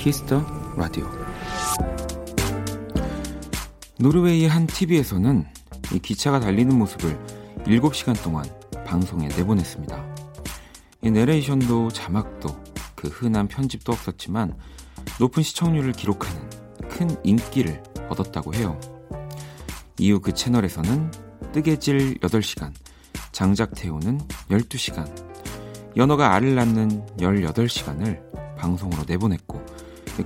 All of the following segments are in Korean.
Kiss the Radio 노르웨이의 한 TV에서는 이 기차가 달리는 모습을 7시간 동안 방송에 내보냈습니다. 이 내레이션도 자막도 그 흔한 편집도 없었지만 높은 시청률을 기록하는 큰 인기를 얻었다고 해요. 이후 그 채널에서는 뜨개질 8시간, 장작 태우는 12시간, 연어가 알을 낳는 18시간을 방송으로 내보냈고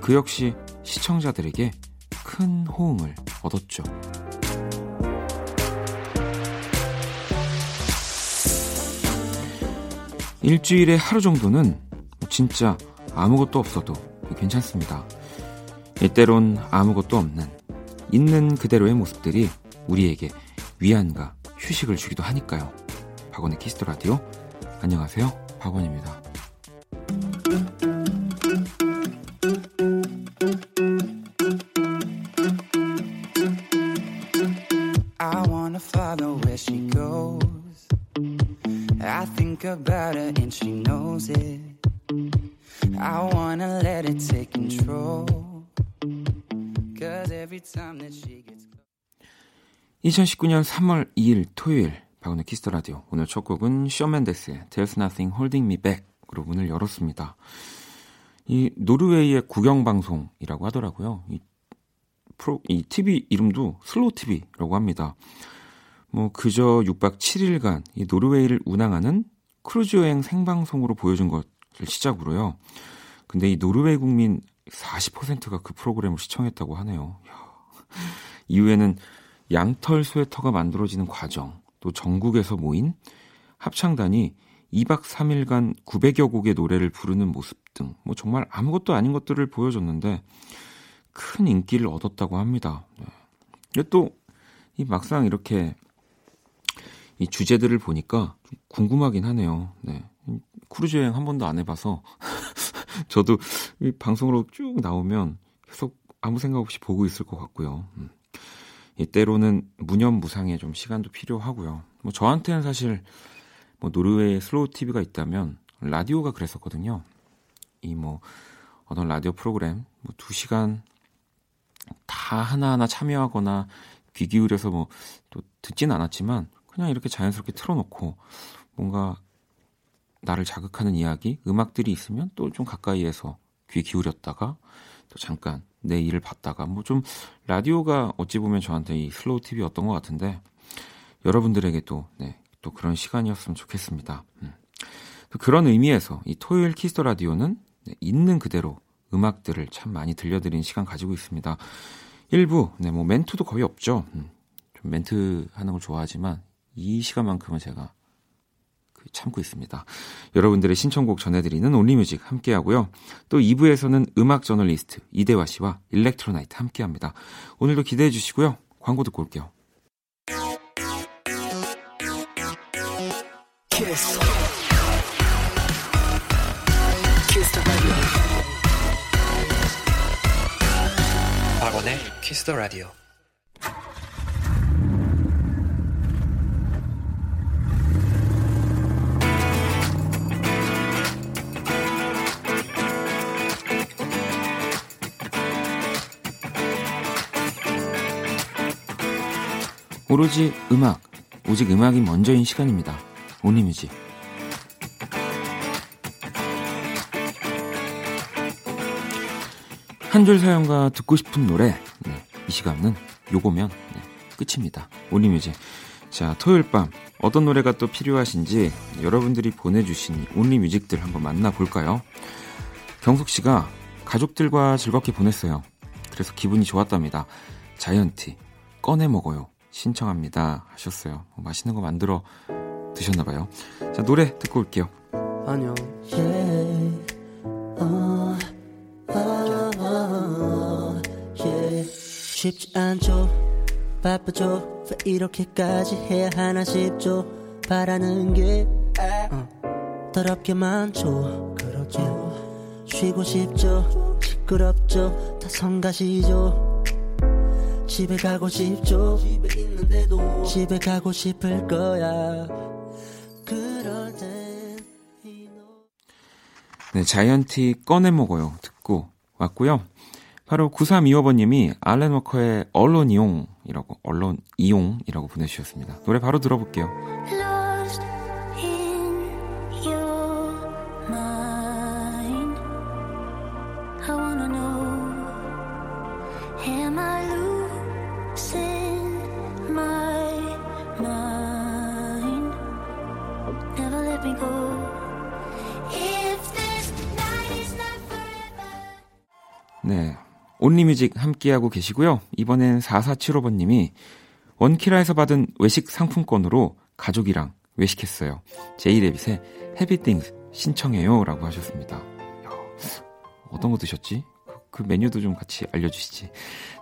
그 역시 시청자들에게 큰 호응을 얻었죠. 일주일에 하루 정도는 진짜 아무것도 없어도 괜찮습니다. 때론 아무것도 없는 있는 그대로의 모습들이 우리에게 위안과 휴식을 주기도 하니까요. 박원의 키스터 라디오. 안녕하세요. 박원입니다. 2019년 3월 2일 토요일 박원의 Kiss the Radio 오늘 첫 곡은 Shawn Mendes의 There's Nothing Holding Me Back으로 문을 열었습니다. 이 노르웨이의 국영 방송이라고 하더라고요. 이 프로 이 TV 이름도 slow TV라고 합니다. 뭐 그저 6박 7일간 이 노르웨이를 운항하는 크루즈 여행 생방송으로 보여준 것을 시작으로요. 근데 이 노르웨이 국민 40%가 그 프로그램을 시청했다고 하네요. 이후에는 양털 스웨터가 만들어지는 과정, 또 전국에서 모인 합창단이 2박 3일간 900여 곡의 노래를 부르는 모습 등, 뭐 정말 아무것도 아닌 것들을 보여줬는데, 큰 인기를 얻었다고 합니다. 네. 또, 이 막상 이렇게, 이 주제들을 보니까 궁금하긴 하네요. 네. 크루즈 여행 한 번도 안 해봐서, 저도 이 방송으로 쭉 나오면 계속 아무 생각 없이 보고 있을 것 같고요. 음. 때로는 무념무상의 좀 시간도 필요하고요. 뭐 저한테는 사실 뭐 노르웨이 slow TV가 있다면 라디오가 그랬었거든요. 이 뭐 어떤 라디오 프로그램 뭐 2시간 다 하나하나 참여하거나 귀 기울여서 뭐 또 듣진 않았지만 그냥 이렇게 자연스럽게 틀어놓고 뭔가 나를 자극하는 이야기, 음악들이 있으면 또 좀 가까이에서 귀 기울였다가 또 잠깐 내 일을 봤다가 뭐 좀 라디오가 어찌 보면 저한테 이 slow TV였던 것 같은데 여러분들에게 또, 네, 또 그런 시간이었으면 좋겠습니다. 음. 그런 의미에서 이 토요일 Kiss the Radio는 네, 있는 그대로 음악들을 참 많이 들려드리는 시간 가지고 있습니다. 일부, 네, 뭐 멘트도 거의 없죠. 음. 좀 멘트 하는 걸 좋아하지만 이 시간만큼은 제가 참고 있습니다. 여러분들의 신청곡 전해드리는 Only Music 함께하고요. 또 2부에서는 음악 저널리스트 이대화 씨와 Electro Night 함께합니다. 오늘도 기대해 주시고요. 광고 듣고 올게요. Kiss. Kiss 박원의 Kiss the Radio. 오로지 음악, 오직 음악이 먼저인 시간입니다. 온리뮤직. 한 줄 사연과 듣고 싶은 노래. 네, 이 시간은 요거면 네, 끝입니다. 온리뮤직. 자, 토요일 밤 어떤 노래가 또 필요하신지 여러분들이 보내주신 온리뮤직들 한번 만나볼까요? 경숙 씨가 가족들과 즐겁게 보냈어요. 그래서 기분이 좋았답니다. 자이언티 꺼내 먹어요. 신청합니다. 하셨어요. 뭐 맛있는 거 만들어 드셨나 봐요. 자, 노래 듣고 올게요. 안녕. Yeah. Yeah. 쉽지 않죠. 바쁘죠. 왜 이렇게까지 해야 하나 싶죠. 바라는 게 uh, 더럽게 많죠. 그렇죠. 쉬고 싶죠. 시끄럽죠. 다 성가시죠. 집에 가고 싶죠 집에 있는데도 집에 가고 싶을 거야 그럴 땐 네, 자이언티 꺼내 먹어요 듣고 왔고요. 바로 9325번님이 알렌 워커의 언론 이용이라고, 언론 이용이라고 보내주셨습니다. 노래 바로 들어볼게요. 네. 온리뮤직 함께하고 계시고요. 이번엔 4475번님이 원키라에서 받은 외식 상품권으로 가족이랑 외식했어요. 제이레빗의 헤비띵스 신청해요. 라고 하셨습니다. 야, 어떤 거 드셨지? 그, 그 메뉴도 좀 같이 알려주시지.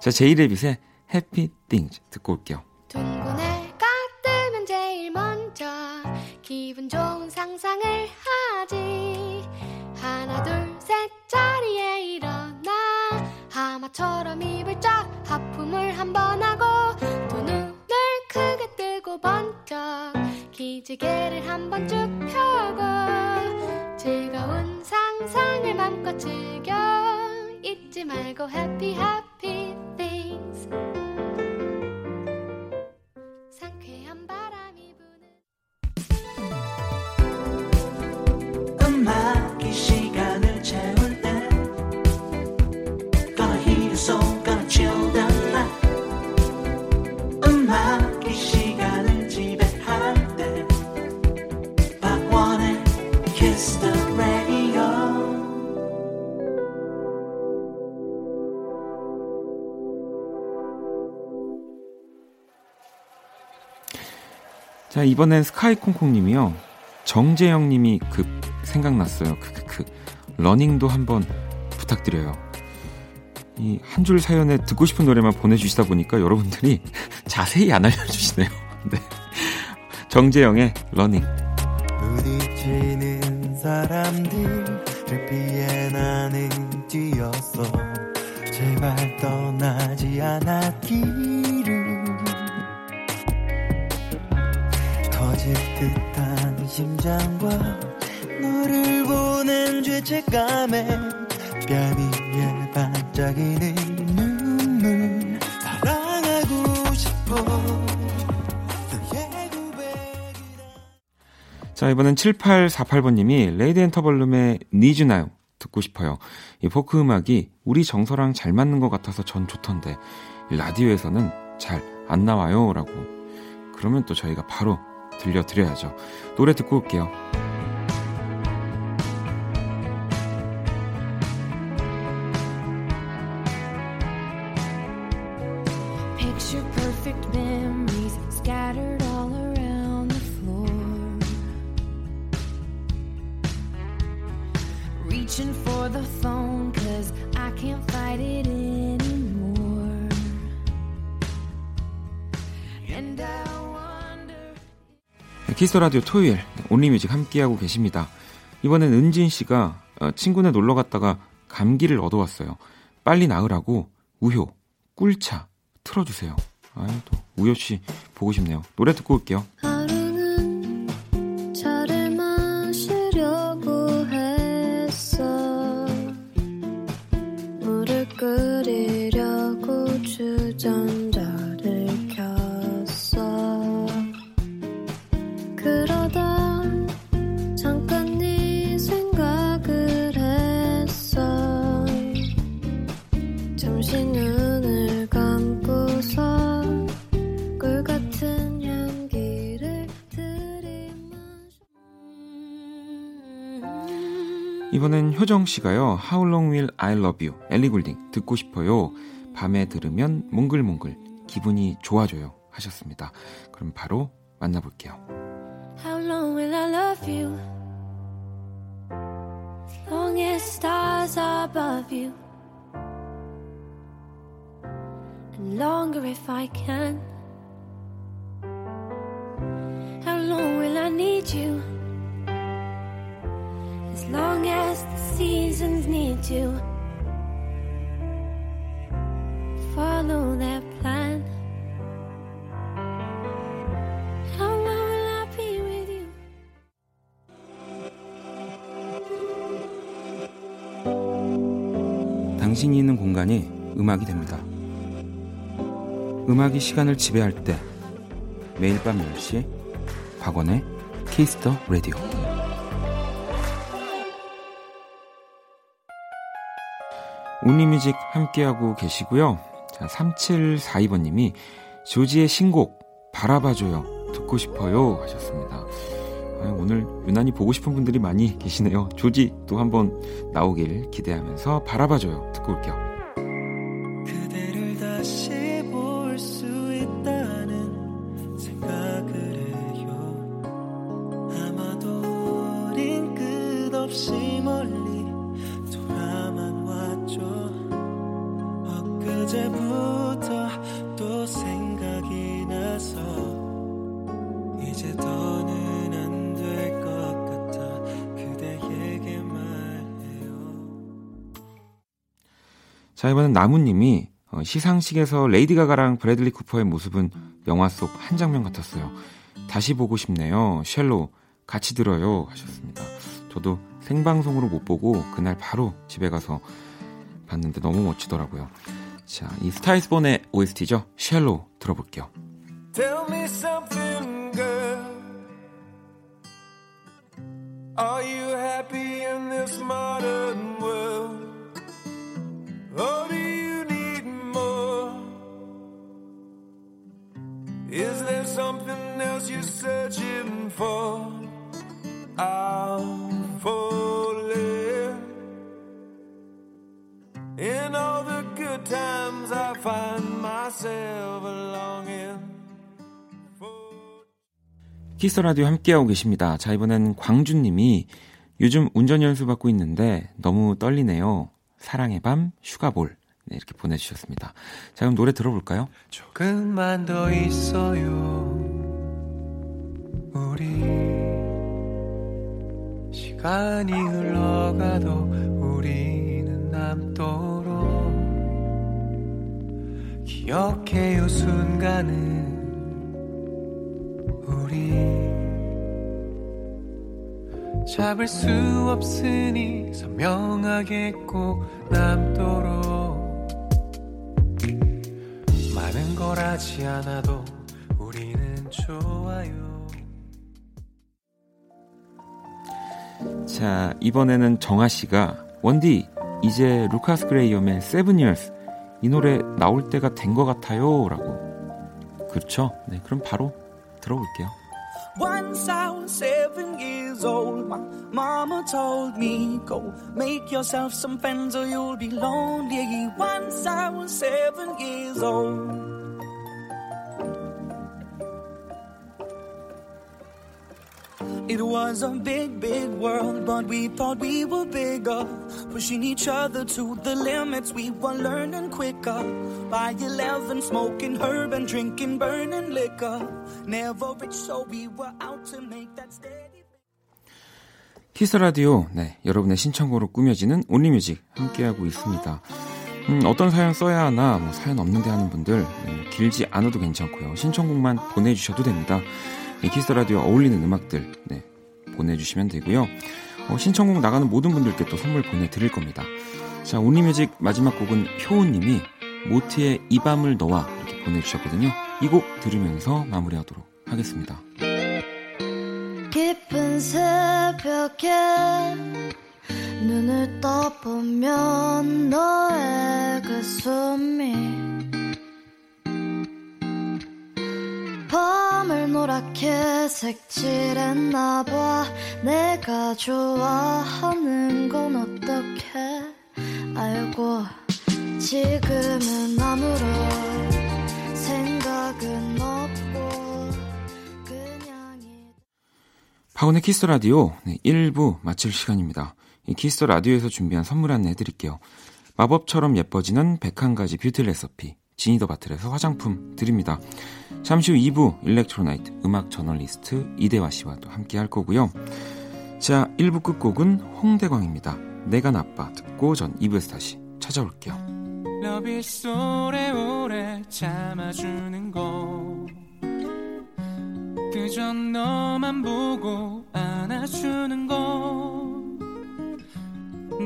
자, 제이레빗의 해피띵스 듣고 올게요. 둥근 해가 뜨면 제일 먼저 기분 좋은 상상을 하지. 처럼 입을 쫙 하품을 한 번 하고 두 눈을 크게 뜨고 번쩍 기지개를 한 번 쭉 펴고 즐거운 상상을 맘껏 즐겨 잊지 말고 happy things. 상쾌한 바람이 부는 음악 이 시간을 채울 자, 이번엔 스카이콩콩님이요. 정재형님이 급 생각났어요. 크크크. Running도 한번 부탁드려요. 이 한 줄 사연에 듣고 싶은 노래만 보내주시다 보니까 여러분들이 자세히 안 알려주시네요. 네. 정재형의 Running. 부딪히는 사람들을 피해 나는 뛰었어 제발 떠나지 않았기 심장과 너를 보낸 죄책감에 뺨 위에 반짝이는 자, 이번엔 7848번님이 Lady Antebellum의 Need You Now 듣고 싶어요. 이 포크 음악이 우리 정서랑 잘 맞는 것 같아서 전 좋던데 이 라디오에서는 잘 안 나와요 라고. 그러면 또 저희가 바로 들려드려야죠. 노래 듣고 올게요. 키스 라디오 토요일 온리뮤직 함께하고 계십니다. 이번엔 은진 씨가 어, 친구네 놀러 갔다가 감기를 얻어왔어요. 빨리 나으라고 우효 꿀차 틀어주세요. 아유 또 우효 씨 보고 싶네요. 노래 듣고 올게요. 효정 씨가요. How long will I love you? 엘리 굴딩 듣고 싶어요. 밤에 들으면 몽글몽글 기분이 좋아져요 하셨습니다. 그럼 바로 만나볼게요. How long will I love you? Long as stars are above you. And longer if I can. How long will I need you? As long as the seasons need you. Follow that plan. How long will I be with you? 당신이 있는 공간이 음악이 됩니다. 음악이 시간을 지배할 때 매일 밤 10시 박원의 Kiss the Radio Only Music 함께하고 계시고요. 자, 3742번님이 죠지의 신곡 바라봐줘요 듣고 싶어요 하셨습니다. 아, 오늘 유난히 보고 싶은 분들이 많이 계시네요. 죠지 또 한번 나오길 기대하면서 바라봐줘요 듣고 올게요. 나무님이 어, 시상식에서 레이디 가가랑 브래들리 쿠퍼의 모습은 영화 속 한 장면 같았어요. 다시 보고 싶네요. Shallow 같이 들어요 하셨습니다. 저도 생방송으로 못 보고 그날 바로 집에 가서 봤는데 너무 멋지더라고요. 자, A Star Is Born의 OST죠. Shallow 들어볼게요. Tell me something, girl. Are you happy in this modern world? Or Is there something else you're searching for? I'm falling. In all the good times, I find myself longing. 키스 라디오 함께하고 계십니다. 자, 이번엔 광주님이 요즘 운전 연수 받고 있는데 너무 떨리네요. 사랑의 밤, 휴가볼. 네, 이렇게 보내주셨습니다. 자, 그럼 노래 들어볼까요? 조금만 더 있어요. 우리 시간이 흘러가도 우리는 남도록 기억해요 순간은 우리 잡을 수 없으니 선명하게 꼭 남도록 걸 하지 않아도 우리는 좋아요. 자, 이번에는 정아 씨가 원디 이제 루카스 그레이엄의 Seven Years 이 노래 나올 때가 된 것 같아요라고. 그렇죠? 네, 그럼 바로 들어볼게요. Once I was seven years old, my mama told me, Go make yourself some friends or you'll be lonely. Once I was seven years old. It was a big, big world, but we thought we were bigger. Pushing each other to the limits, we were learning quicker. By 11, smoking herb and drinking burning liquor. Never rich, so we were out to make that steady. 키스 라디오, 네, 여러분의 신청곡으로 꾸며지는 Only Music 함께하고 있습니다. 음, 어떤 사연 써야 하나, 뭐 사연 없는데 하는 분들, 네, 길지 않아도 괜찮고요. 신청곡만 보내주셔도 됩니다. 이 키스 라디오 어울리는 음악들, 네, 보내주시면 되고요. 어, 신청곡 나가는 모든 분들께 또 선물 보내드릴 겁니다. 자, 온리뮤직 마지막 곡은 효우님이 모트의 이 밤을 너와 이렇게 보내주셨거든요. 이 곡 들으면서 마무리하도록 하겠습니다. 깊은 새벽에 눈을 떠보면 너의 그 숨이 밤을 노랗게 색칠했나 봐 내가 좋아하는 건 어떻게 알고 지금은 아무런 생각은 없고 그냥 이 박원의 키스 라디오 네, 1부 마칠 시간입니다. 이 키스 라디오에서 준비한 선물 안내 해드릴게요. 마법처럼 예뻐지는 101가지 뷰티 레시피 지니더 바틀에서 화장품 드립니다. 잠시 후 2부 Electro Night 음악 저널리스트 이대화 씨와 또 함께 할 거고요. 자, 1부 끝곡은 홍대광입니다. 내가 나빠 듣고 전 2부에서 다시 찾아올게요. Love is 오래오래 참아주는 거 그저 너만 보고 안아주는 거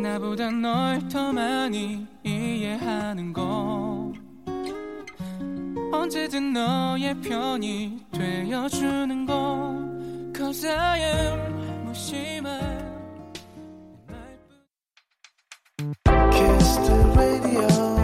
나보다 널 더 많이 이해하는 거 언제든 너의 편이 되어주는 거 Cause I am 무심한 Kiss the radio,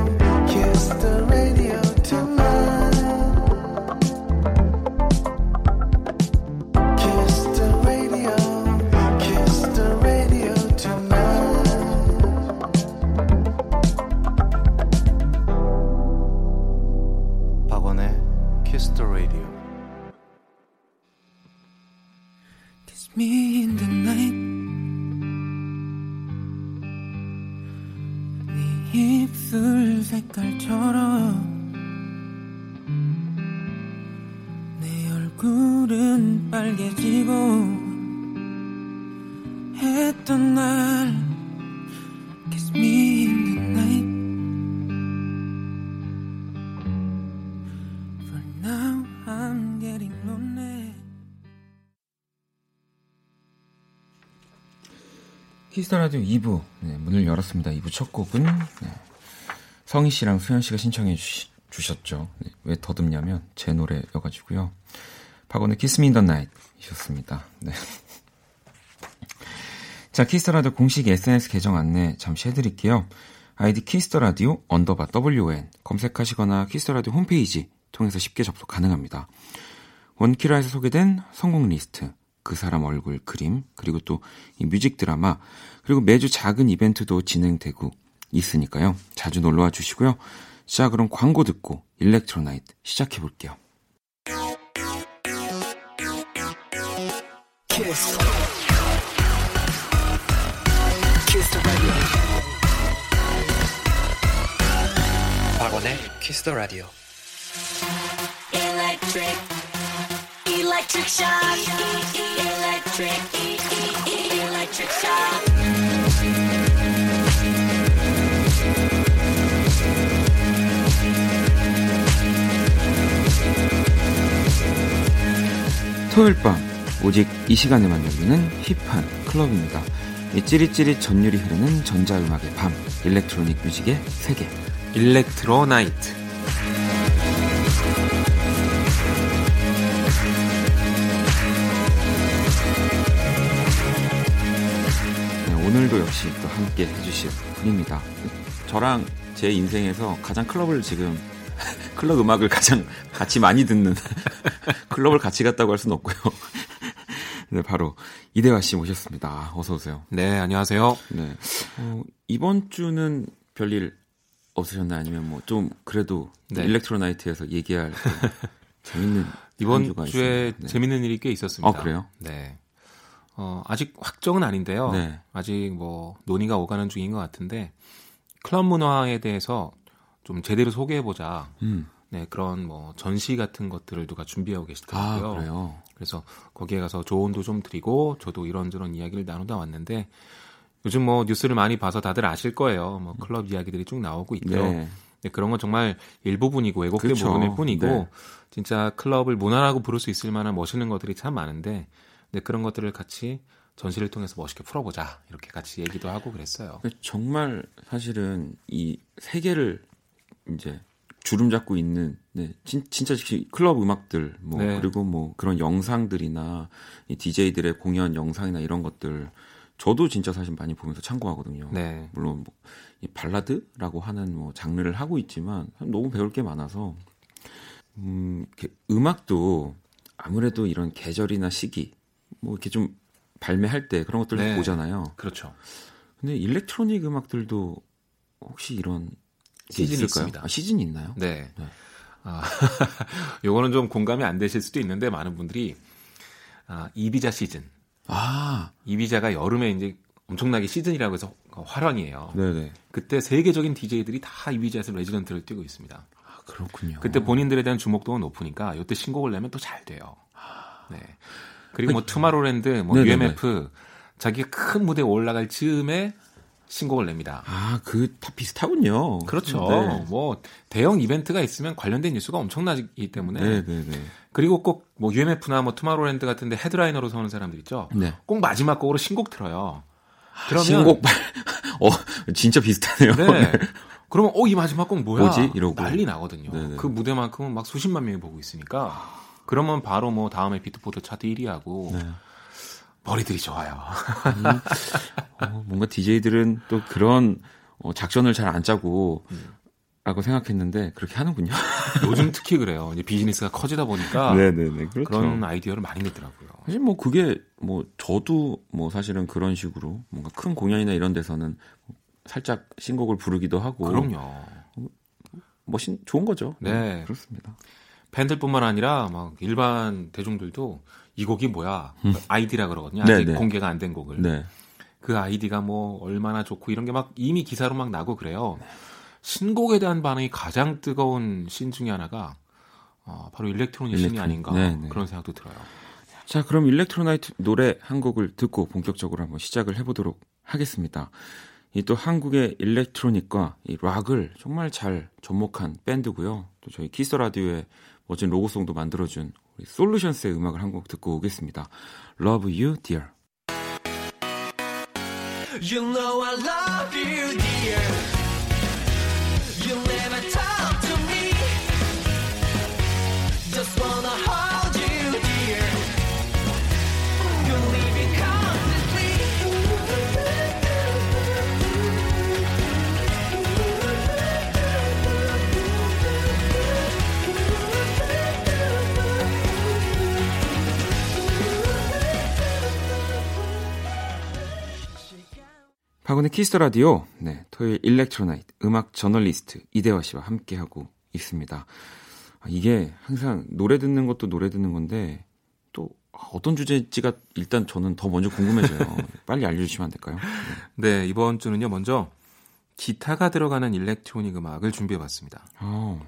me in the night. 네 입술 색깔처럼 내 얼굴은 빨개지고 키스 더 라디오 2부 네, 문을 열었습니다. 2부 첫 곡은 네, 성희 씨랑 수현 씨가 신청해 주시, 주셨죠. 네, 왜 더듬냐면 제 노래여가지고요. 박원의 Kiss Me in the Night이셨습니다. 네. 자, 키스 더 라디오 공식 SNS 계정 안내 잠시 해드릴게요. 아이디 키스 더 라디오 언더바 WN 검색하시거나 키스 더 라디오 홈페이지 통해서 쉽게 접속 가능합니다. 원키라에서 소개된 선곡 리스트, 그 사람 얼굴 그림, 그리고 또 이 뮤직 드라마, 그리고 매주 작은 이벤트도 진행되고 있으니까요. 자주 놀러와 주시고요. 자, 그럼 광고 듣고 Electro Night 시작해 볼게요. Kiss. Kiss the radio. 박원의 키스 더 라디오. Electric, electric shock. 토요일 밤 오직 이 시간에만 열리는 힙한 클럽입니다. 이 찌릿찌릿 전율이 흐르는 전자음악의 밤 일렉트로닉 뮤직의 세계 일렉트로나이트. 오늘도 역시 또 함께 해주실 분입니다. 저랑 제 인생에서 가장 클럽을 지금 클럽 음악을 가장 같이 많이 듣는 클럽을 같이 갔다고 할 수는 없고요. 네, 바로 이대화 씨 모셨습니다. 어서 오세요. 네, 안녕하세요. 네. 어, 이번 주는 별일 없으셨나요? 아니면 뭐 좀 그래도 네. 일렉트로나이트에서 얘기할 그 재밌는 한 이번 주에 있었나요? 네. 재밌는 일이 꽤 있었습니다. 어, 그래요? 네. 어, 아직 확정은 아닌데요. 네. 아직 뭐 논의가 오가는 중인 것 같은데 클럽 문화에 대해서 좀 제대로 소개해보자. 음. 네, 그런 뭐 전시 같은 것들을 누가 준비하고 아, 계시더라고요. 그래요. 그래서 거기에 가서 조언도 좀 드리고 저도 이런저런 이야기를 나누다 왔는데 요즘 뭐 뉴스를 많이 봐서 다들 아실 거예요. 뭐 클럽 이야기들이 쭉 나오고 있죠. 네. 네, 그런 건 정말 일부분이고 왜곡된 그렇죠. 부분일 뿐이고 네. 진짜 클럽을 문화라고 부를 수 있을 만한 멋있는 것들이 참 많은데 네, 그런 것들을 같이 전시를 통해서 멋있게 풀어보자 이렇게 같이 얘기도 하고 그랬어요. 그 정말 사실은 이 세계를 이제 주름 잡고 있는 네, 진, 진짜 시- 클럽 음악들 뭐 네. 그리고 뭐 그런 영상들이나 이 DJ들의 공연 영상이나 이런 것들 저도 진짜 사실 많이 보면서 참고하거든요. 네, 물론 뭐, 이 발라드라고 하는 뭐 장르를 하고 있지만 너무 배울 게 많아서 음, 음악도 아무래도 이런 계절이나 시기 뭐 이렇게 좀 발매할 때 그런 것들 네. 보잖아요. 그렇죠. 근데 일렉트로닉 음악들도 혹시 이런 게 시즌이 있을까요? 아, 시즌이 있나요? 네. 네. 아, 요거는 좀 공감이 안 되실 수도 있는데 많은 분들이 아, 이비자 시즌. 아, 이비자가 여름에 이제 엄청나게 시즌이라고 해서 활황이에요. 네네. 그때 세계적인 DJ들이 다 이비자에서 레지던트를 뛰고 있습니다. 아, 그렇군요. 그때 본인들에 대한 주목도가 높으니까 이때 신곡을 내면 또 잘 돼요. 네. 그리고 뭐 Tomorrowland, 뭐 네네네. UMF 자기가 큰 무대에 올라갈 즈음에 신곡을 냅니다. 아, 그 다 비슷하군요. 그렇죠. 네. 뭐 대형 이벤트가 있으면 관련된 뉴스가 엄청나기 때문에 네네네. 그리고 꼭 뭐 UMF나 뭐 Tomorrowland 같은데 headliner로 서는 사람들 있죠. 네. 꼭 마지막 곡으로 신곡 틀어요. 그러면 신곡 발- 어 진짜 비슷하네요. 네. 그러면 어 이 마지막 곡 뭐야? 뭐지? 이러고. 난리 나거든요. 네네. 그 무대만큼은 막 수십만 명이 보고 있으니까 그러면 바로 뭐 다음에 Beatport 차트 1위하고 네. 머리들이 좋아요. 어, 뭔가 DJ들은 또 그런 어, 작전을 잘 안 짜고 음. 라고 생각했는데 그렇게 하는군요. 요즘 특히 그래요. 이제 비즈니스가 커지다 보니까 네네네. 그렇죠. 그런 아이디어를 많이 내더라고요. 사실 뭐 그게 뭐 저도 뭐 사실은 그런 식으로 뭔가 큰 공연이나 이런 데서는 살짝 신곡을 부르기도 하고 그럼요. 뭐 신, 좋은 거죠. 네. 그렇습니다. 팬들뿐만 아니라 막 일반 대중들도 이 곡이 뭐야 아이디라 그러거든요. 네, 아직 네. 공개가 안 된 곡을. 네. 그 아이디가 뭐 얼마나 좋고 이런 게 막 이미 기사로 막 나고 그래요. 신곡에 대한 반응이 가장 뜨거운 신 중에 하나가 어, 바로 일렉트로닉 신이. 아닌가 네, 네. 그런 생각도 들어요. 자, 그럼 Electro Night 노래 한 곡을 듣고 본격적으로 한번 시작을 해보도록 하겠습니다. 이 또 한국의 일렉트로닉과 이 락을 정말 잘 접목한 밴드고요. 또 저희 키스 라디오의 멋진 로고송도 만들어준 우리 솔루션스의 음악을 한 곡 듣고 오겠습니다. Love You Dear. You know I love you, dear. 박원의 키스 라디오. 네, 토요일 Electro Night 음악 저널리스트 이대화 씨와 함께 하고 있습니다. 아, 이게 항상 노래 듣는 것도 노래 듣는 건데 또 어떤 주제일지가 일단 저는 더 먼저 궁금해져요. 빨리 알려주시면 안 될까요? 네, 이번 주는요, 먼저 기타가 들어가는 일렉트로닉 음악을 준비해봤습니다. 아,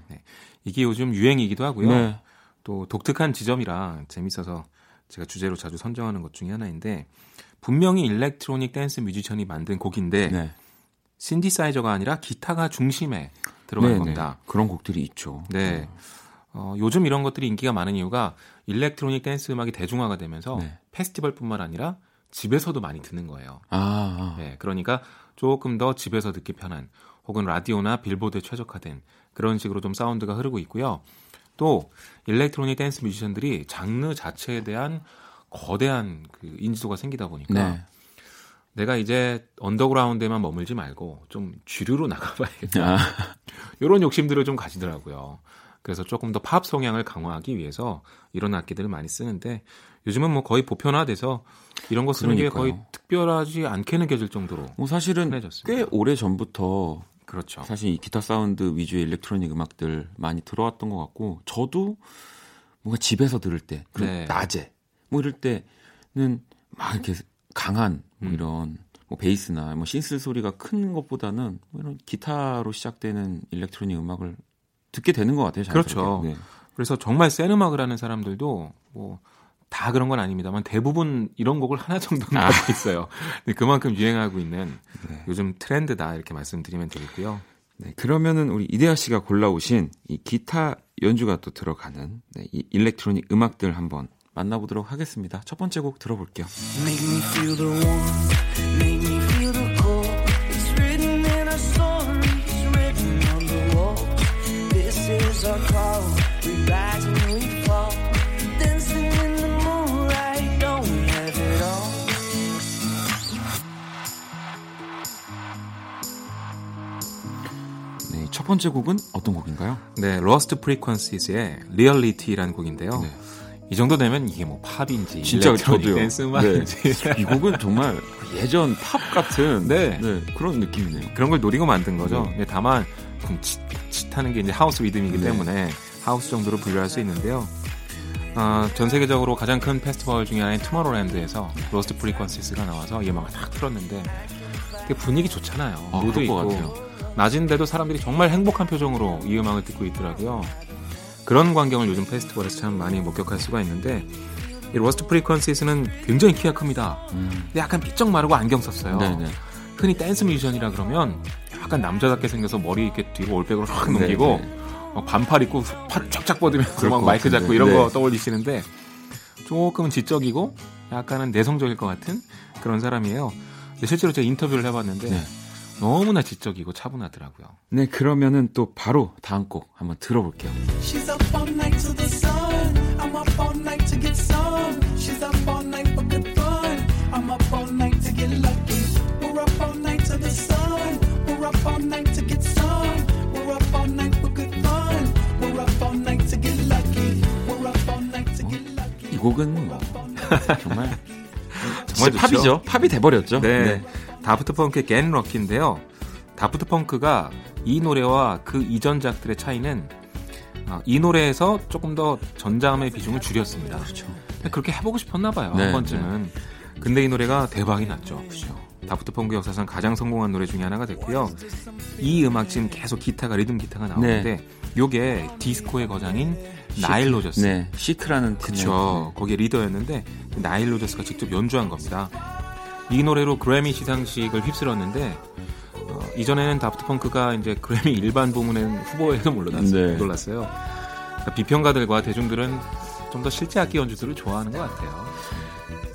이게 요즘 유행이기도 하고요. 네. 또 독특한 지점이라 재밌어서 제가 주제로 자주 선정하는 것 중에 하나인데 분명히 일렉트로닉 댄스 뮤지션이 만든 곡인데 네. 신디사이저가 아니라 기타가 중심에 들어가는 네, 겁니다. 네. 그런 곡들이 있죠. 네. 어, 요즘 이런 것들이 인기가 많은 이유가 일렉트로닉 댄스 음악이 대중화가 되면서 네. 페스티벌뿐만 아니라 집에서도 많이 듣는 거예요. 아, 아. 네, 그러니까 조금 더 집에서 듣기 편한 혹은 라디오나 빌보드에 최적화된 그런 식으로 좀 사운드가 흐르고 있고요. 또 일렉트로닉 댄스 뮤지션들이 장르 자체에 대한 거대한 그 인지도가 생기다 보니까 네. 내가 이제 언더그라운드에만 머물지 말고 좀 주류로 나가봐야겠다. 아, 이런 욕심들을 좀 가지더라고요. 그래서 조금 더 팝 성향을 강화하기 위해서 이런 악기들을 많이 쓰는데 요즘은 뭐 거의 보편화돼서 이런 거 쓰는 게 거의 그러니까요. 특별하지 않게 느껴질 정도로 뭐 사실은 흔해졌습니다. 꽤 오래 전부터 그렇죠. 사실 이 기타 사운드 위주의 일렉트로닉 음악들 많이 들어왔던 것 같고 저도 뭔가 집에서 들을 때 그리고 네. 낮에 뭐 이럴 때는 막 이렇게 강한 뭐 음. 이런 뭐 베이스나 뭐 신스 소리가 큰 것보다는 뭐 이런 기타로 시작되는 일렉트로닉 음악을 듣게 되는 것 같아요. 그렇죠. 네. 그래서 정말 센 음악을 하는 사람들도 뭐 다 그런 건 아닙니다만 대부분 이런 곡을 하나 정도는 아. 갖고 있어요. 그만큼 유행하고 있는 네. 요즘 트렌드다 이렇게 말씀드리면 되겠고요. 네, 그러면은 우리 이대하 씨가 골라오신 이 기타 연주가 또 들어가는 네, 이 일렉트로닉 음악들 한번 만나보도록 하겠습니다. 첫 번째 곡 들어볼게요. Make me feel the warmth, make me feel the cold. It's written in our stories, written on the walls. This is our call. We rise and we fall, dancing in the moonlight. Don't we have it all? 네, 첫 번째 곡은 어떤 곡인가요? 네, Lost Frequencies의 Reality라는 곡인데요. 네. 이 정도 되면 이게 뭐 팝인지 진짜 일렉트로닉 저도요. 댄스 음악인지 이 곡은 정말 예전 팝 같은 네. 그런 느낌이네요. 그런 걸 노리고 만든 거죠. 네. 근데 다만 좀 치, 칫하는 게 이제 하우스 리듬이기 네. 때문에 하우스 정도로 분류할 수 있는데요. 아, 전 세계적으로 가장 큰 페스티벌 중에 하나인 투모로랜드에서 로스트 프리퀀시스가 나와서 이 음악을 딱 틀었는데 분위기 좋잖아요. 아, 것 있고 같아요. 낮인데도 사람들이 정말 행복한 표정으로 이 음악을 듣고 있더라고요. 그런 광경을 요즘 페스티벌에서 참 많이 목격할 수가 있는데 이 로스트 프리퀀시스는 굉장히 키가 큽니다. 음. 근데 약간 삐쩍 마르고 안경 썼어요. 네네. 흔히 댄스 뮤지션이라 그러면 약간 남자답게 생겨서 머리 이렇게 뒤로 올백으로 확 네, 넘기고 반팔 입고 팔 쫙쫙 뻗으면서 막것 마이크 같은데. 잡고 이런 네. 거 떠올리시는데 조금은 지적이고 약간은 내성적일 것 같은 그런 사람이에요. 근데 실제로 제가 인터뷰를 해봤는데 네. 너무나 지적이고 차분하더라고요. 네, 그러면은 또 바로 다음 곡 한번 들어볼게요. She's up all night to the sun. I'm up all night to get some. She's up all night for good fun. I'm up all night to get lucky. We're up all night to the sun. We're up all night to get some. We're up all night for good fun. We're up all night to get lucky. We're up all night to get lucky. 이 곡은 뭐 정말 정말 팝이죠. 팝이 돼버렸죠. 네. 다프트 펑크의 Get Lucky인데요. 다프트 펑크가 이 노래와 그 이전작들의 차이는 어, 이 노래에서 조금 더 전자음의 비중을 줄였습니다. 그렇죠. 그렇게 해보고 싶었나 봐요. 네, 한 번쯤은. 근데 이 노래가 대박이 났죠. 다프트 펑크 역사상 가장 성공한 노래 중에 하나가 됐고요. 이 음악 지금 계속 기타가 리듬 기타가 나오는데 요게 디스코의 거장인 나일 로저스. 네, 시크라는 팀의 그쵸. 거기에 리더였는데 나일 로저스가 직접 연주한 겁니다. 이 노래로 그래미 시상식을 휩쓸었는데 어, 이전에는 다프트 펑크가 이제 그래미 일반 부문의 후보에도 못 올랐어요. 네. 그러니까 비평가들과 대중들은 좀 더 실제 악기 연주들을 좋아하는 것 같아요.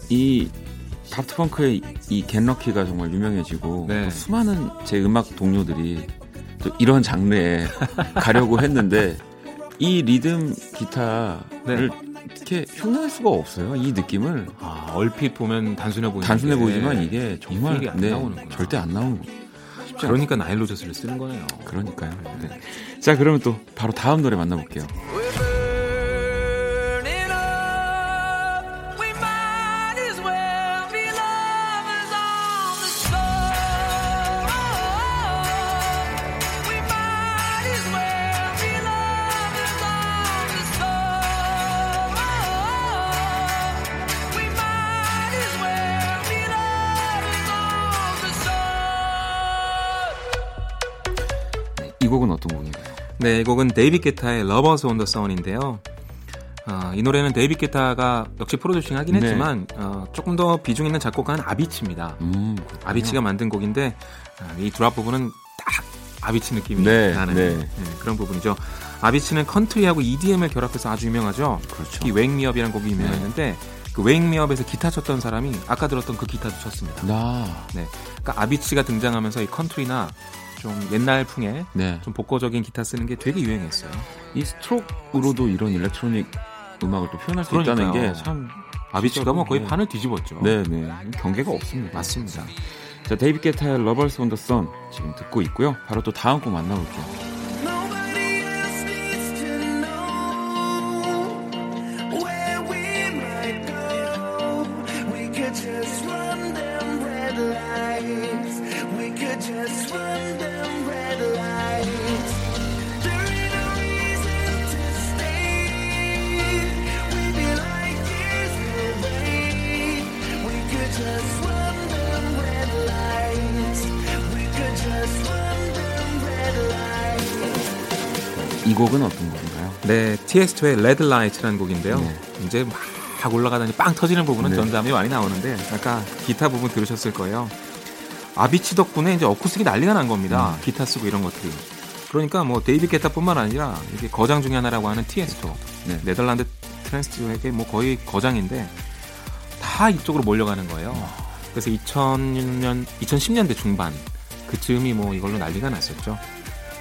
이 다프트 펑크의 이 Get Lucky가 정말 유명해지고 네. 또 수많은 제 음악 동료들이 또 이런 장르에 가려고 했는데 이 리듬 기타를 이렇게 흉내낼 수가 없어요. 이 느낌을 아, 얼핏 보면 단순해 보이는데 단순해 보이지만 이게 정말 안 네, 나오는구나. 절대 안 나오는 거. 그러니까 나일 로저스를 쓰는 거네요. 그러니까요. 네. 자, 그러면 또 바로 다음 노래 만나볼게요. 네, 이 곡은 데이빗 게타의 Lovers on the Sun인데요. 어, 이 노래는 데이빗 게타가 역시 프로듀싱 하긴 네. 했지만 어, 조금 더 비중 있는 작곡가는 아비치입니다. 음, 아비치가 만든 곡인데 아, 이 drop 부분은 딱 아비치 느낌이 네, 나는 네. 네, 그런 부분이죠. 아비치는 컨트리하고 EDM을 결합해서 아주 유명하죠. 그렇죠. 특히 Wake Me Up이라는 곡이 유명했는데 그 Wake Me Up에서 기타 쳤던 사람이 아까 들었던 그 기타도 쳤습니다. 나, 네, 그러니까 아비치가 등장하면서 이 컨트리나 좀 옛날 풍의 네. 좀 복고적인 기타 쓰는 게 되게 유행했어요. 이 스트로크로도 이런 일렉트로닉 음악을 또 표현할 수 있다는 그러니까요. 게참 아비치가 뭐 거의 네. 판을 뒤집었죠. 네, 네. 경계가 없습니다. 맞습니다. 자, 데이빗 게타의 Lovers on the Sun 지금 듣고 있고요. 바로 또 다음 곡 만나볼게요. 네, 티에스토의 Red Lights라는 곡인데요. 네. 이제 막 올라가더니 빵 터지는 부분은 네. 전자음이 많이 나오는데 아까 기타 부분 들으셨을 거예요. 아비치 덕분에 이제 어쿠스틱이 난리가 난 겁니다. 음. 기타 쓰고 이런 것들이. 그러니까 뭐 데이빗 게타뿐만 아니라 이게 거장 중에 하나라고 하는 티에스토. 네. 네덜란드 트랜스 DJ계의 뭐 거의 거장인데 다 이쪽으로 몰려가는 거예요. 그래서 2000년 2010년대 중반 그쯤이 뭐 이걸로 난리가 났었죠.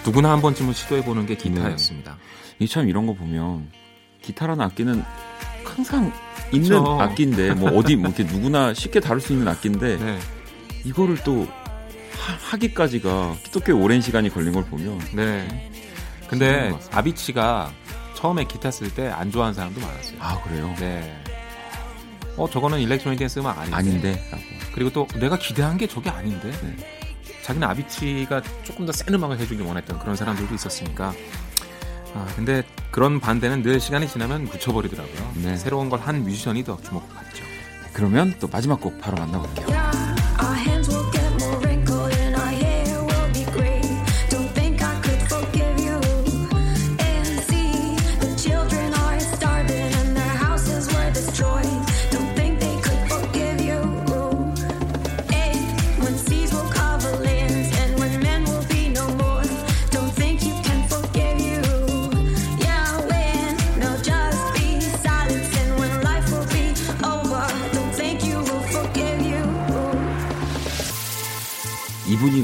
누구나 한 번쯤은 시도해 보는 게 기타였습니다. 이참 이런 거 보면 기타라는 악기는 항상 있는 그쵸. 악기인데 뭐 어디 뭐 이렇게 누구나 쉽게 다룰 수 있는 악기인데 네. 이거를 또 하, 기까지가 또 꽤 오랜 시간이 걸린 걸 보면 네. 근데. 아비치가 처음에 기타 쓸 때 안 좋아하는 사람도 많았어요. 아 그래요? 네. 어 저거는 일렉트로닉 댄스 음악 아닌데. 아닌데 라고. 그리고 또 내가 기대한 게 저게 아닌데. 네. 자기는 아비치가 조금 더 센 음악을 해주길 원했던 그런 사람들도 있었으니까. 아 근데 그런 반대는 늘 시간이 지나면 묻혀버리더라고요. 네. 새로운 걸 한 뮤지션이 더 주목받죠. 그러면 또 마지막 곡 바로 만나볼게요.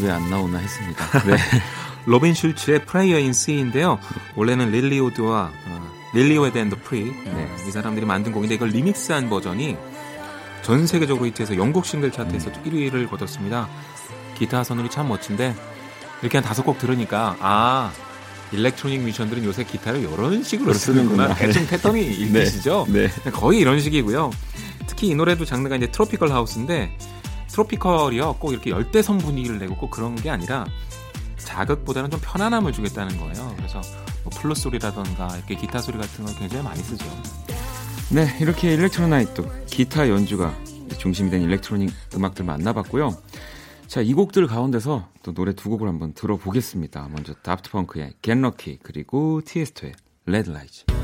왜 안 나오나 했습니다. 네. 로빈 슐츠의 Prayer in C인데요. 원래는 릴리 우드와 어, 릴리 우드 앤 더 프릭 네. 이 사람들이 만든 곡인데 이걸 리믹스한 버전이 전 세계적으로 히트해서 영국 싱글 차트에서 1위를 거뒀습니다. 기타 선율이 참 멋진데 이렇게 한 다섯 곡 들으니까 아 일렉트로닉 뮤지션들은 요새 기타를 이런 식으로 쓰는구나. 쓰는구나 대충 패턴이 읽히시죠? 네. 거의 이런 식이고요. 특히 이 노래도 장르가 이제 트로피컬 하우스인데 트로피컬이요 꼭 이렇게 열대성 분위기를 내고 꼭 그런 게 아니라 자극보다는 좀 편안함을 주겠다는 거예요. 그래서 뭐 플룻 소리라던가 이렇게 기타 소리 같은 걸 굉장히 많이 쓰죠. 네, 이렇게 일렉트로나이트 기타 연주가 중심이 된 일렉트로닉 음악들 만나봤고요. 자, 이 곡들 가운데서 또 노래 두 곡을 한번 들어보겠습니다. 먼저 다프트 펑크의 Get Lucky 그리고 티에스토의 Red Lights.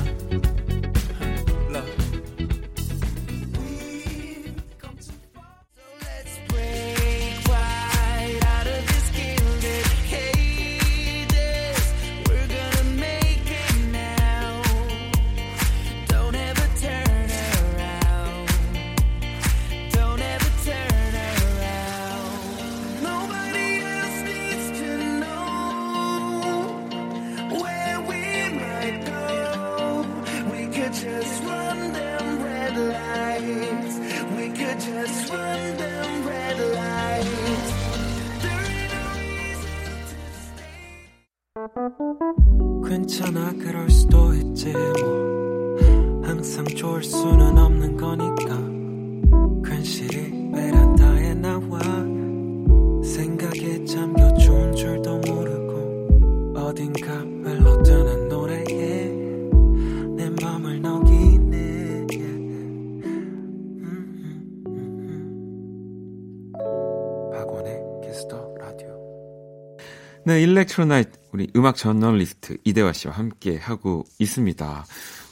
네, 일렉트로나이트 우리 음악 저널리스트 이대화 씨와 함께 하고 있습니다.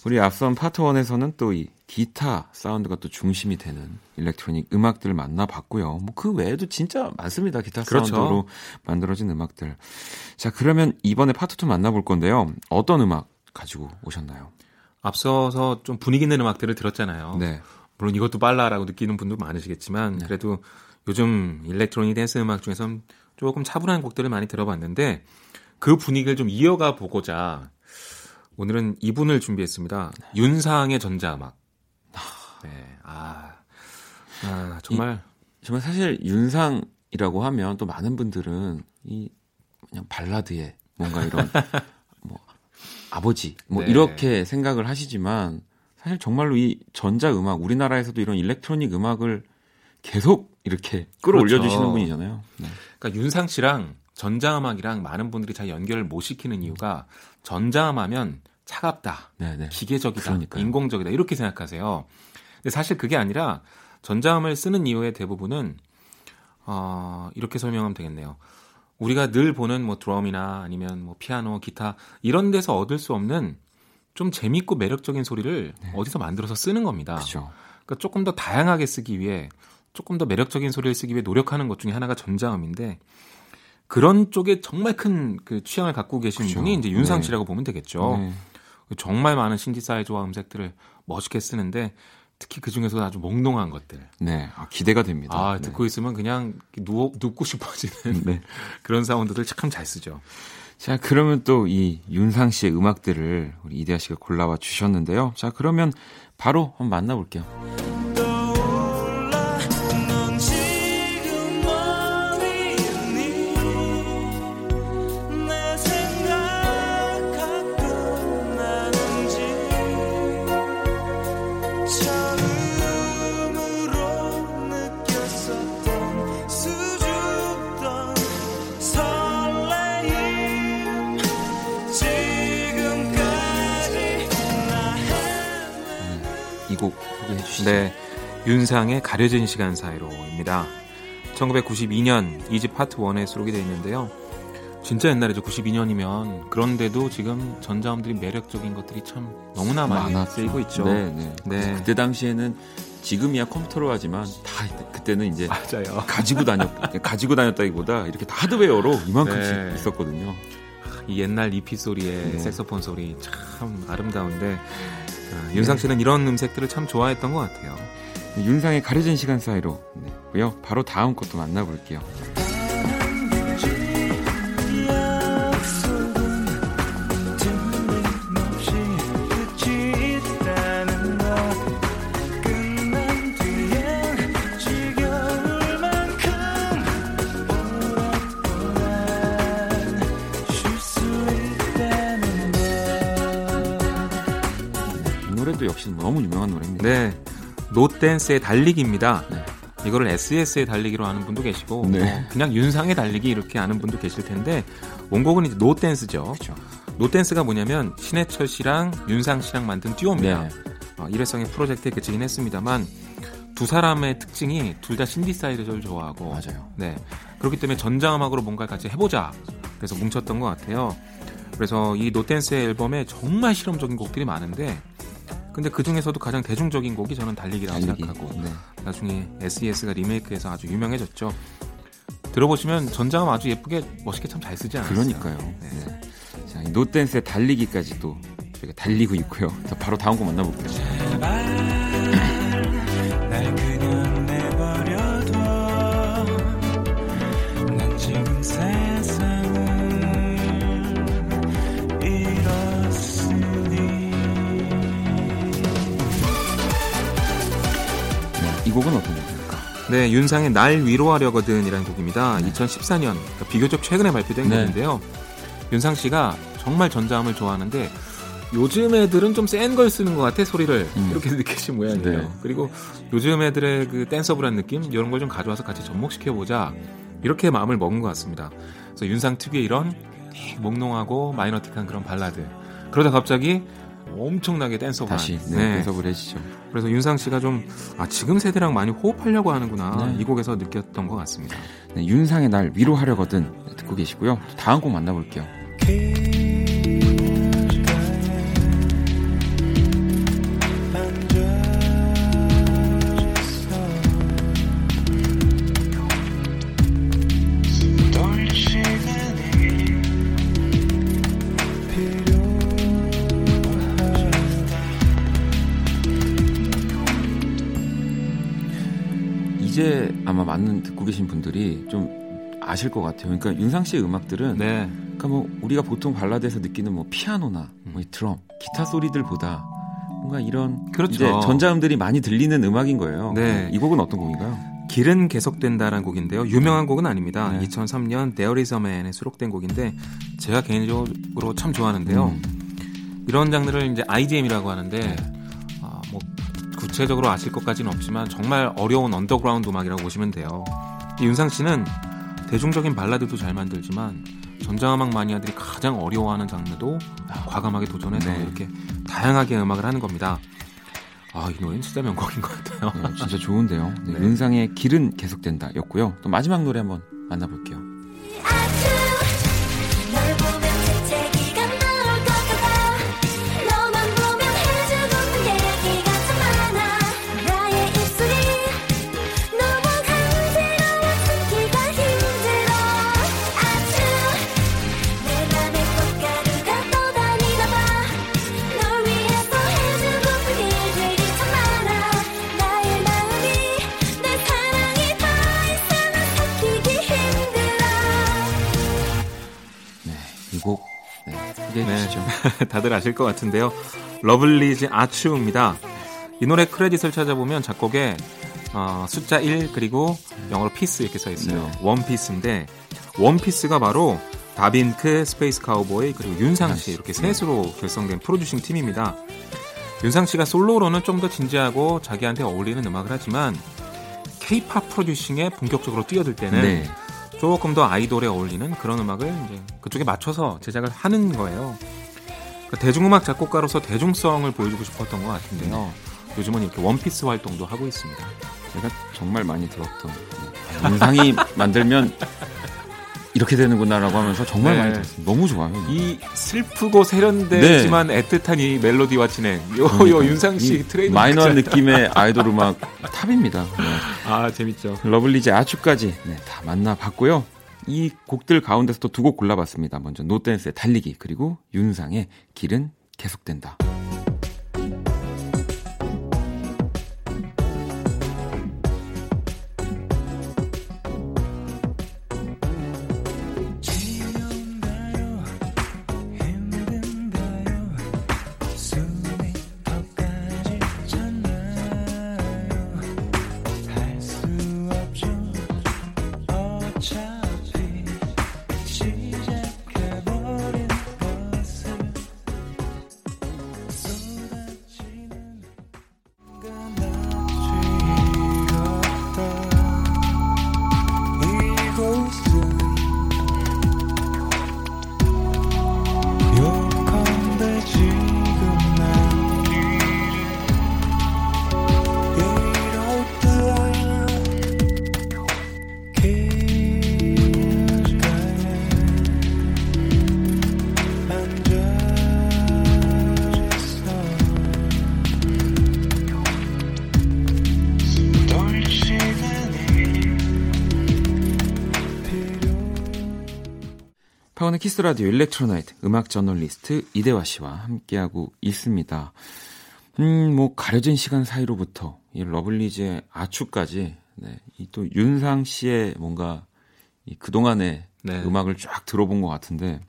우리 앞선 파트 1에서는 또 이 기타 사운드가 또 중심이 되는 일렉트로닉 음악들을 만나봤고요. 뭐 그 외에도 진짜 많습니다. 기타 그렇죠. 사운드로 만들어진 음악들. 자, 그러면 이번에 파트 2 만나볼 건데요. 어떤 음악 가지고 오셨나요? 앞서서 좀 분위기 있는 음악들을 들었잖아요. 네. 물론 이것도 빨라라고 느끼는 분도 많으시겠지만 그래도 요즘 일렉트로닉 댄스 음악 중에선 조금 차분한 곡들을 많이 들어봤는데 그 분위기를 좀 이어가 보고자 오늘은 이분을 준비했습니다. 윤상의 전자음악. 네, 아, 아 정말 정말 사실 윤상이라고 하면 또 많은 분들은 이 그냥 발라드에 뭔가 이런 뭐 아버지 뭐 네. 이렇게 생각을 하시지만 사실 정말로 이 전자 음악 우리나라에서도 이런 일렉트로닉 음악을 계속 이렇게 끌어올려 그렇죠. 주시는 분이잖아요. 네. 그러니까 윤상 씨랑 전자음악이랑 많은 분들이 잘 연결을 못 시키는 이유가 전자음하면 차갑다. 네, 네. 기계적이다, 그러니까요. 인공적이다 이렇게 생각하세요. 근데 사실 그게 아니라 전자음을 쓰는 이유의 대부분은 어, 이렇게 설명하면 되겠네요. 우리가 늘 보는 뭐 드럼이나 아니면 뭐 피아노, 기타 이런 데서 얻을 수 없는 좀 재밌고 매력적인 소리를 어디서 만들어서 쓰는 겁니다. 그렇죠. 그러니까 조금 더 다양하게 쓰기 위해 조금 더 매력적인 소리를 쓰기 위해 노력하는 것 중에 하나가 전자음인데 그런 쪽에 정말 큰 그 취향을 갖고 계신 그죠. 분이 이제 윤상 네. 씨라고 보면 되겠죠. 네. 정말 많은 신디사이저와 음색들을 멋있게 쓰는데 특히 그 중에서도 아주 몽롱한 것들. 네. 아, 기대가 됩니다. 아, 네. 듣고 있으면 그냥 누워, 눕고 싶어지는 네. 그런 사운드들 참 잘 쓰죠. 자, 그러면 또 이 윤상 씨의 음악들을 우리 이대하 씨가 골라와 주셨는데요. 자, 그러면 바로 한번 만나볼게요. 윤상의 가려진 시간 사이로입니다. 1992년 이집 파트 1에 수록이 되어 있는데요. 진짜 옛날이죠. 92년이면 그런데도 지금 전자음들이 매력적인 것들이 참 너무나 많이 많았죠. 쓰이고 있죠. 네, 네. 네. 그때 당시에는 지금이야 컴퓨터로 하지만 다 그때는 이제 맞아요. 가지고 다녔 가지고 다녔다기보다 이렇게 다 하드웨어로 이만큼씩 네. 있었거든요. 이 옛날 EP 소리에 네. 색소폰 소리 참 아름다운데 아, 윤상 씨는 이런 음색들을 참 좋아했던 것 같아요. 윤상의 가려진 시간 사이로 네. 고요. 바로 다음 것도 만나볼게요. 노댄스의 달리기입니다. 네. 이거를 SES의 달리기로 아는 분도 계시고 네. 뭐 그냥 윤상의 달리기 이렇게 아는 분도 계실 텐데 원곡은 이제 노댄스죠. 그렇죠. 노댄스가 뭐냐면 신해철 씨랑 윤상 씨랑 만든 듀오입니다. 네. 어, 일회성의 프로젝트에 그치긴 했습니다만 두 사람의 특징이 둘 다 신디사이저를 좋아하고 맞아요. 네 그렇기 때문에 전자음악으로 뭔가를 같이 해보자 그래서 뭉쳤던 것 같아요. 그래서 이 노댄스의 앨범에 정말 실험적인 곡들이 많은데 근데 그 중에서도 가장 대중적인 곡이 저는 달리기라고 달리기. 생각하고 네. 나중에 SES가 리메이크해서 아주 유명해졌죠. 들어보시면 전자음 아주 예쁘게 멋있게 참 잘 쓰지 않았어요? 그러니까요. 네. 네. 자, 이 노댄스의 달리기까지 또 저희가 달리고 있고요. 자, 바로 다음 곡 만나볼게요. 이 곡은 어떤 곡입니까? 네, 윤상의 날 위로하려거든이라는 곡입니다. 2014년 그러니까 비교적 최근에 발표된 네. 곡인데요. 윤상 씨가 정말 전자음을 좋아하는데 요즘 애들은 좀 센 걸 쓰는 것 같아 소리를 음. 이렇게 느끼신 모양이에요. 네. 그리고 요즘 애들의 그 댄서블한 느낌 이런 걸 좀 가져와서 같이 접목시켜 보자 이렇게 마음을 먹은 것 같습니다. 그래서 윤상 특유의 이런 되게 몽롱하고 마이너틱한 그런 발라드 그러다 갑자기 엄청나게 댄서블한 다시 네, 해석을 해주시죠. 그래서 윤상 씨가 좀 아, 지금 세대랑 많이 호흡하려고 하는구나 네. 이 곡에서 느꼈던 것 같습니다. 네, 윤상의 날 위로하려거든 듣고 계시고요. 다음 곡 만나볼게요. 많은 듣고 계신 분들이 좀 아실 것 같아요. 그러니까 윤상 씨의 음악들은 네, 그러니까 뭐 우리가 보통 발라드에서 느끼는 뭐 피아노나 뭐이 드럼, 기타 소리들보다 뭔가 이런 그렇죠. 이제 전자음들이 많이 들리는 음악인 거예요. 네. 이 곡은 어떤 곡인가요? 길은 계속된다라는 곡인데요. 유명한 곡은 아닙니다. 네. 2003년 There Is a Man에 수록된 곡인데 제가 개인적으로 참 좋아하는데요. 음, 이런 장르를 이제 IDM이라고 하는데 아, 뭐 구체적으로 아실 것까지는 없지만 정말 어려운 언더그라운드 음악이라고 보시면 돼요. 이 윤상 씨는 대중적인 발라드도 잘 만들지만 전자음악 마니아들이 가장 어려워하는 장르도 과감하게 도전해서 네. 이렇게 다양하게 음악을 하는 겁니다. 아, 이 노래는 진짜 명곡인 것 같아요. 네, 진짜 좋은데요. 네, 네. 윤상의 길은 계속된다 였고요. 또 마지막 노래 한번 만나볼게요. 다들 아실 것 같은데요. 러블리즈 아츄입니다. 이 노래 크레딧을 찾아보면 작곡에 어, 숫자 1 그리고 영어로 piece 이렇게 써 있어요. 네. 원피스인데 원피스가 바로 다빈크, 스페이스 카우보이 그리고 윤상 씨 이렇게 셋으로 결성된 프로듀싱 팀입니다. 윤상 씨가 솔로로는 좀 더 진지하고 자기한테 어울리는 음악을 하지만 K-팝 프로듀싱에 본격적으로 뛰어들 때는 네. 조금 더 아이돌에 어울리는 그런 음악을 이제 그쪽에 맞춰서 제작을 하는 거예요. 그러니까 대중음악 작곡가로서 대중성을 보여주고 싶었던 것 같은데요. 요즘은 이렇게 원피스 활동도 하고 있습니다. 제가 정말 많이 들었던 네, 윤상이 만들면 이렇게 되는구나라고 하면서 정말 네. 많이 들었습니다. 너무 좋아요. 이 슬프고 세련되지만 애틋한 이 멜로디와 진행. 요, 요 윤상 씨의 트레이드. 마이너한 느낌의 아이돌 음악 탑입니다. 네. 아, 재밌죠. 러블리즈 아추까지 네, 다 만나봤고요. 이 곡들 가운데서 또 두 곡 골라봤습니다. 먼저 노댄스의 달리기 그리고 윤상의 길은 계속된다. 박원의 키스 라디오 일렉트로나이트 음악 저널리스트 이대화 씨와 함께하고 있습니다. 음, 뭐 가려진 시간 사이로부터 이 러블리즈의 아추까지 네, 이또 윤상 씨의 뭔가 이 그동안의 네. 음악을 쫙 들어본 것 같은데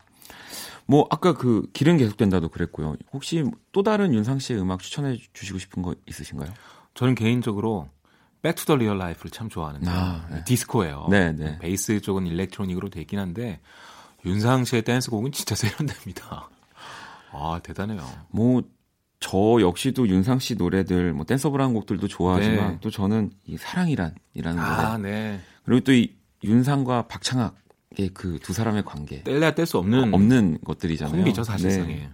뭐 아까 그 길은 계속된다도 그랬고요. 혹시 또 다른 윤상 씨의 음악 추천해 주시고 싶은 거 있으신가요? 저는 개인적으로 Back To The Real Life를 참 좋아하는데 아, 네. 디스코예요. 네, 네. 베이스 쪽은 일렉트로닉으로 돼 있긴 한데 윤상 씨의 댄스곡은 진짜 세련됩니다. 아 대단해요. 뭐 저 역시도 윤상 씨 노래들 뭐 댄서블한 곡들도 좋아하지만 네. 또 저는 이 사랑이란 이라는 노래 아 네. 그리고 또 이 윤상과 박창학의 그 두 사람의 관계 뗄래야 뗄 수 없는 없는 것들이잖아요. 콤비죠 사실상. 네. 예.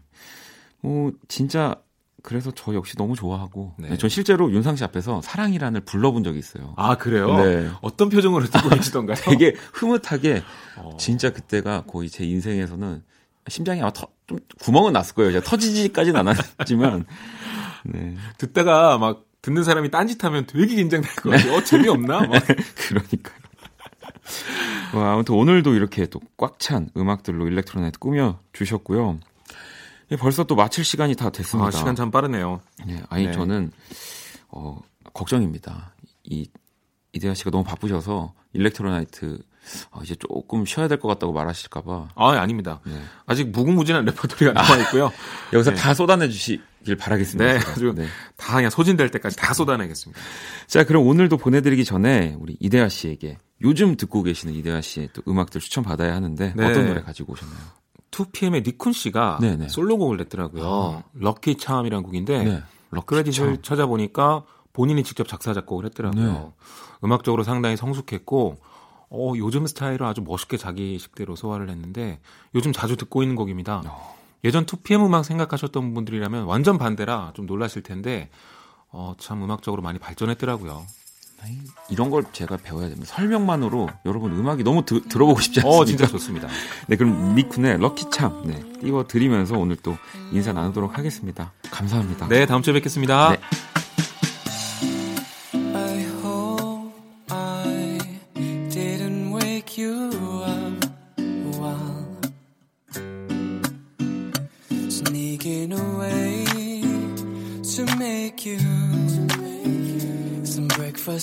뭐 진짜 그래서 저 역시 너무 좋아하고 네. 네, 전 실제로 윤상 씨 앞에서 사랑이란을 불러본 적이 있어요. 아 그래요? 네. 어떤 표정으로 듣고 계시던가요? 되게 흐뭇하게 어. 진짜 그때가 거의 제 인생에서는 심장이 아마 터, 좀 구멍은 났을 거예요. 제가 터지지까지는 않았지만 네. 듣다가 막 듣는 사람이 딴짓하면 되게 긴장될 것 같아요. 어, 재미없나? 막. 그러니까요. 와, 아무튼 오늘도 이렇게 또 꽉 찬 음악들로 일렉트로나이트 꾸며 주셨고요. 예, 벌써 또 마칠 시간이 다 됐습니다. 아, 시간 참 빠르네요. 네, 아니 네. 저는 어, 걱정입니다. 이 이대화 씨가 너무 바쁘셔서 일렉트로나이트 어, 이제 조금 쉬어야 될 것 같다고 말하실까봐 아, 아닙니다. 네. 아직 무궁무진한 레퍼토리가 남아 있고요. 여기서 네. 다 쏟아내 주시길 바라겠습니다. 네. 아주 다 그냥 소진될 때까지 다 쏟아내겠습니다. 자, 그럼 오늘도 보내드리기 전에 우리 이대화 씨에게 요즘 듣고 계시는 이대화 씨의 또 음악들 추천 받아야 하는데 네. 어떤 노래 가지고 오셨나요? 2PM의 닉쿤 씨가 네네. 솔로곡을 냈더라고요. Lucky Charm이라는 곡인데 네. 크레딧을 참. 찾아보니까 본인이 직접 작사 작곡을 했더라고요. 네. 음악적으로 상당히 성숙했고 어, 요즘 스타일을 아주 멋있게 자기 식대로 소화를 했는데 요즘 자주 듣고 있는 곡입니다. 어. 예전 2PM 음악 생각하셨던 분들이라면 완전 반대라 좀 놀라실 텐데 어, 참 음악적으로 많이 발전했더라고요. 이런 걸 제가 배워야 됩니다. 설명만으로 여러분 음악이 너무 드- 들어보고 싶지 않습니까? 어, 진짜 좋습니다. 네, 그럼 미쿤의 럭키참 네, 띄워드리면서 오늘 또 인사 나누도록 하겠습니다. 감사합니다. 네, 다음 주에 뵙겠습니다. 네.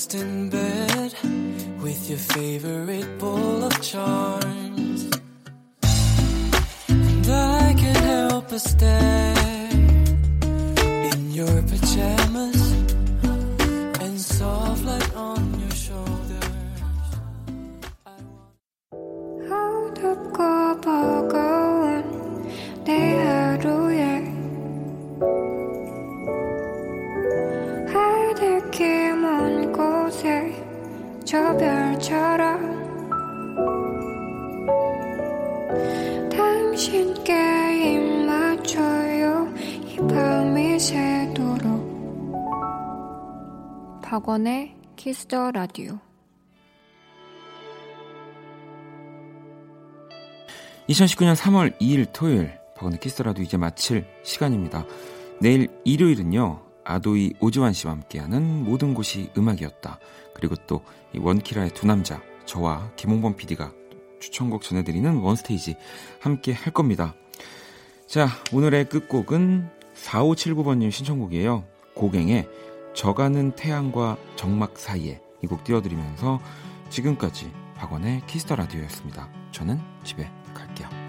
Breakfast in bed with your favorite bowl of charms. And I can't help but stare 저 별처럼 당신께 입맞춰요 이 밤이 새도록 박원의 키스 더 라디오 2019년 3월 2일 토요일 박원의 키스 더 라디오 이제 마칠 시간입니다. 내일 일요일은요. 아도이 오주환 씨와 함께하는 모든 곳이 음악이었다. 그리고 또 이 원키라의 두 남자 저와 김홍범 PD가 추천곡 전해드리는 원스테이지 함께 할 겁니다. 자 오늘의 끝곡은 4579번님 신청곡이에요. 고갱의 저 가는 태양과 적막 사이에 이 곡 띄워드리면서 지금까지 박원의 키스 더 라디오였습니다. 저는 집에 갈게요.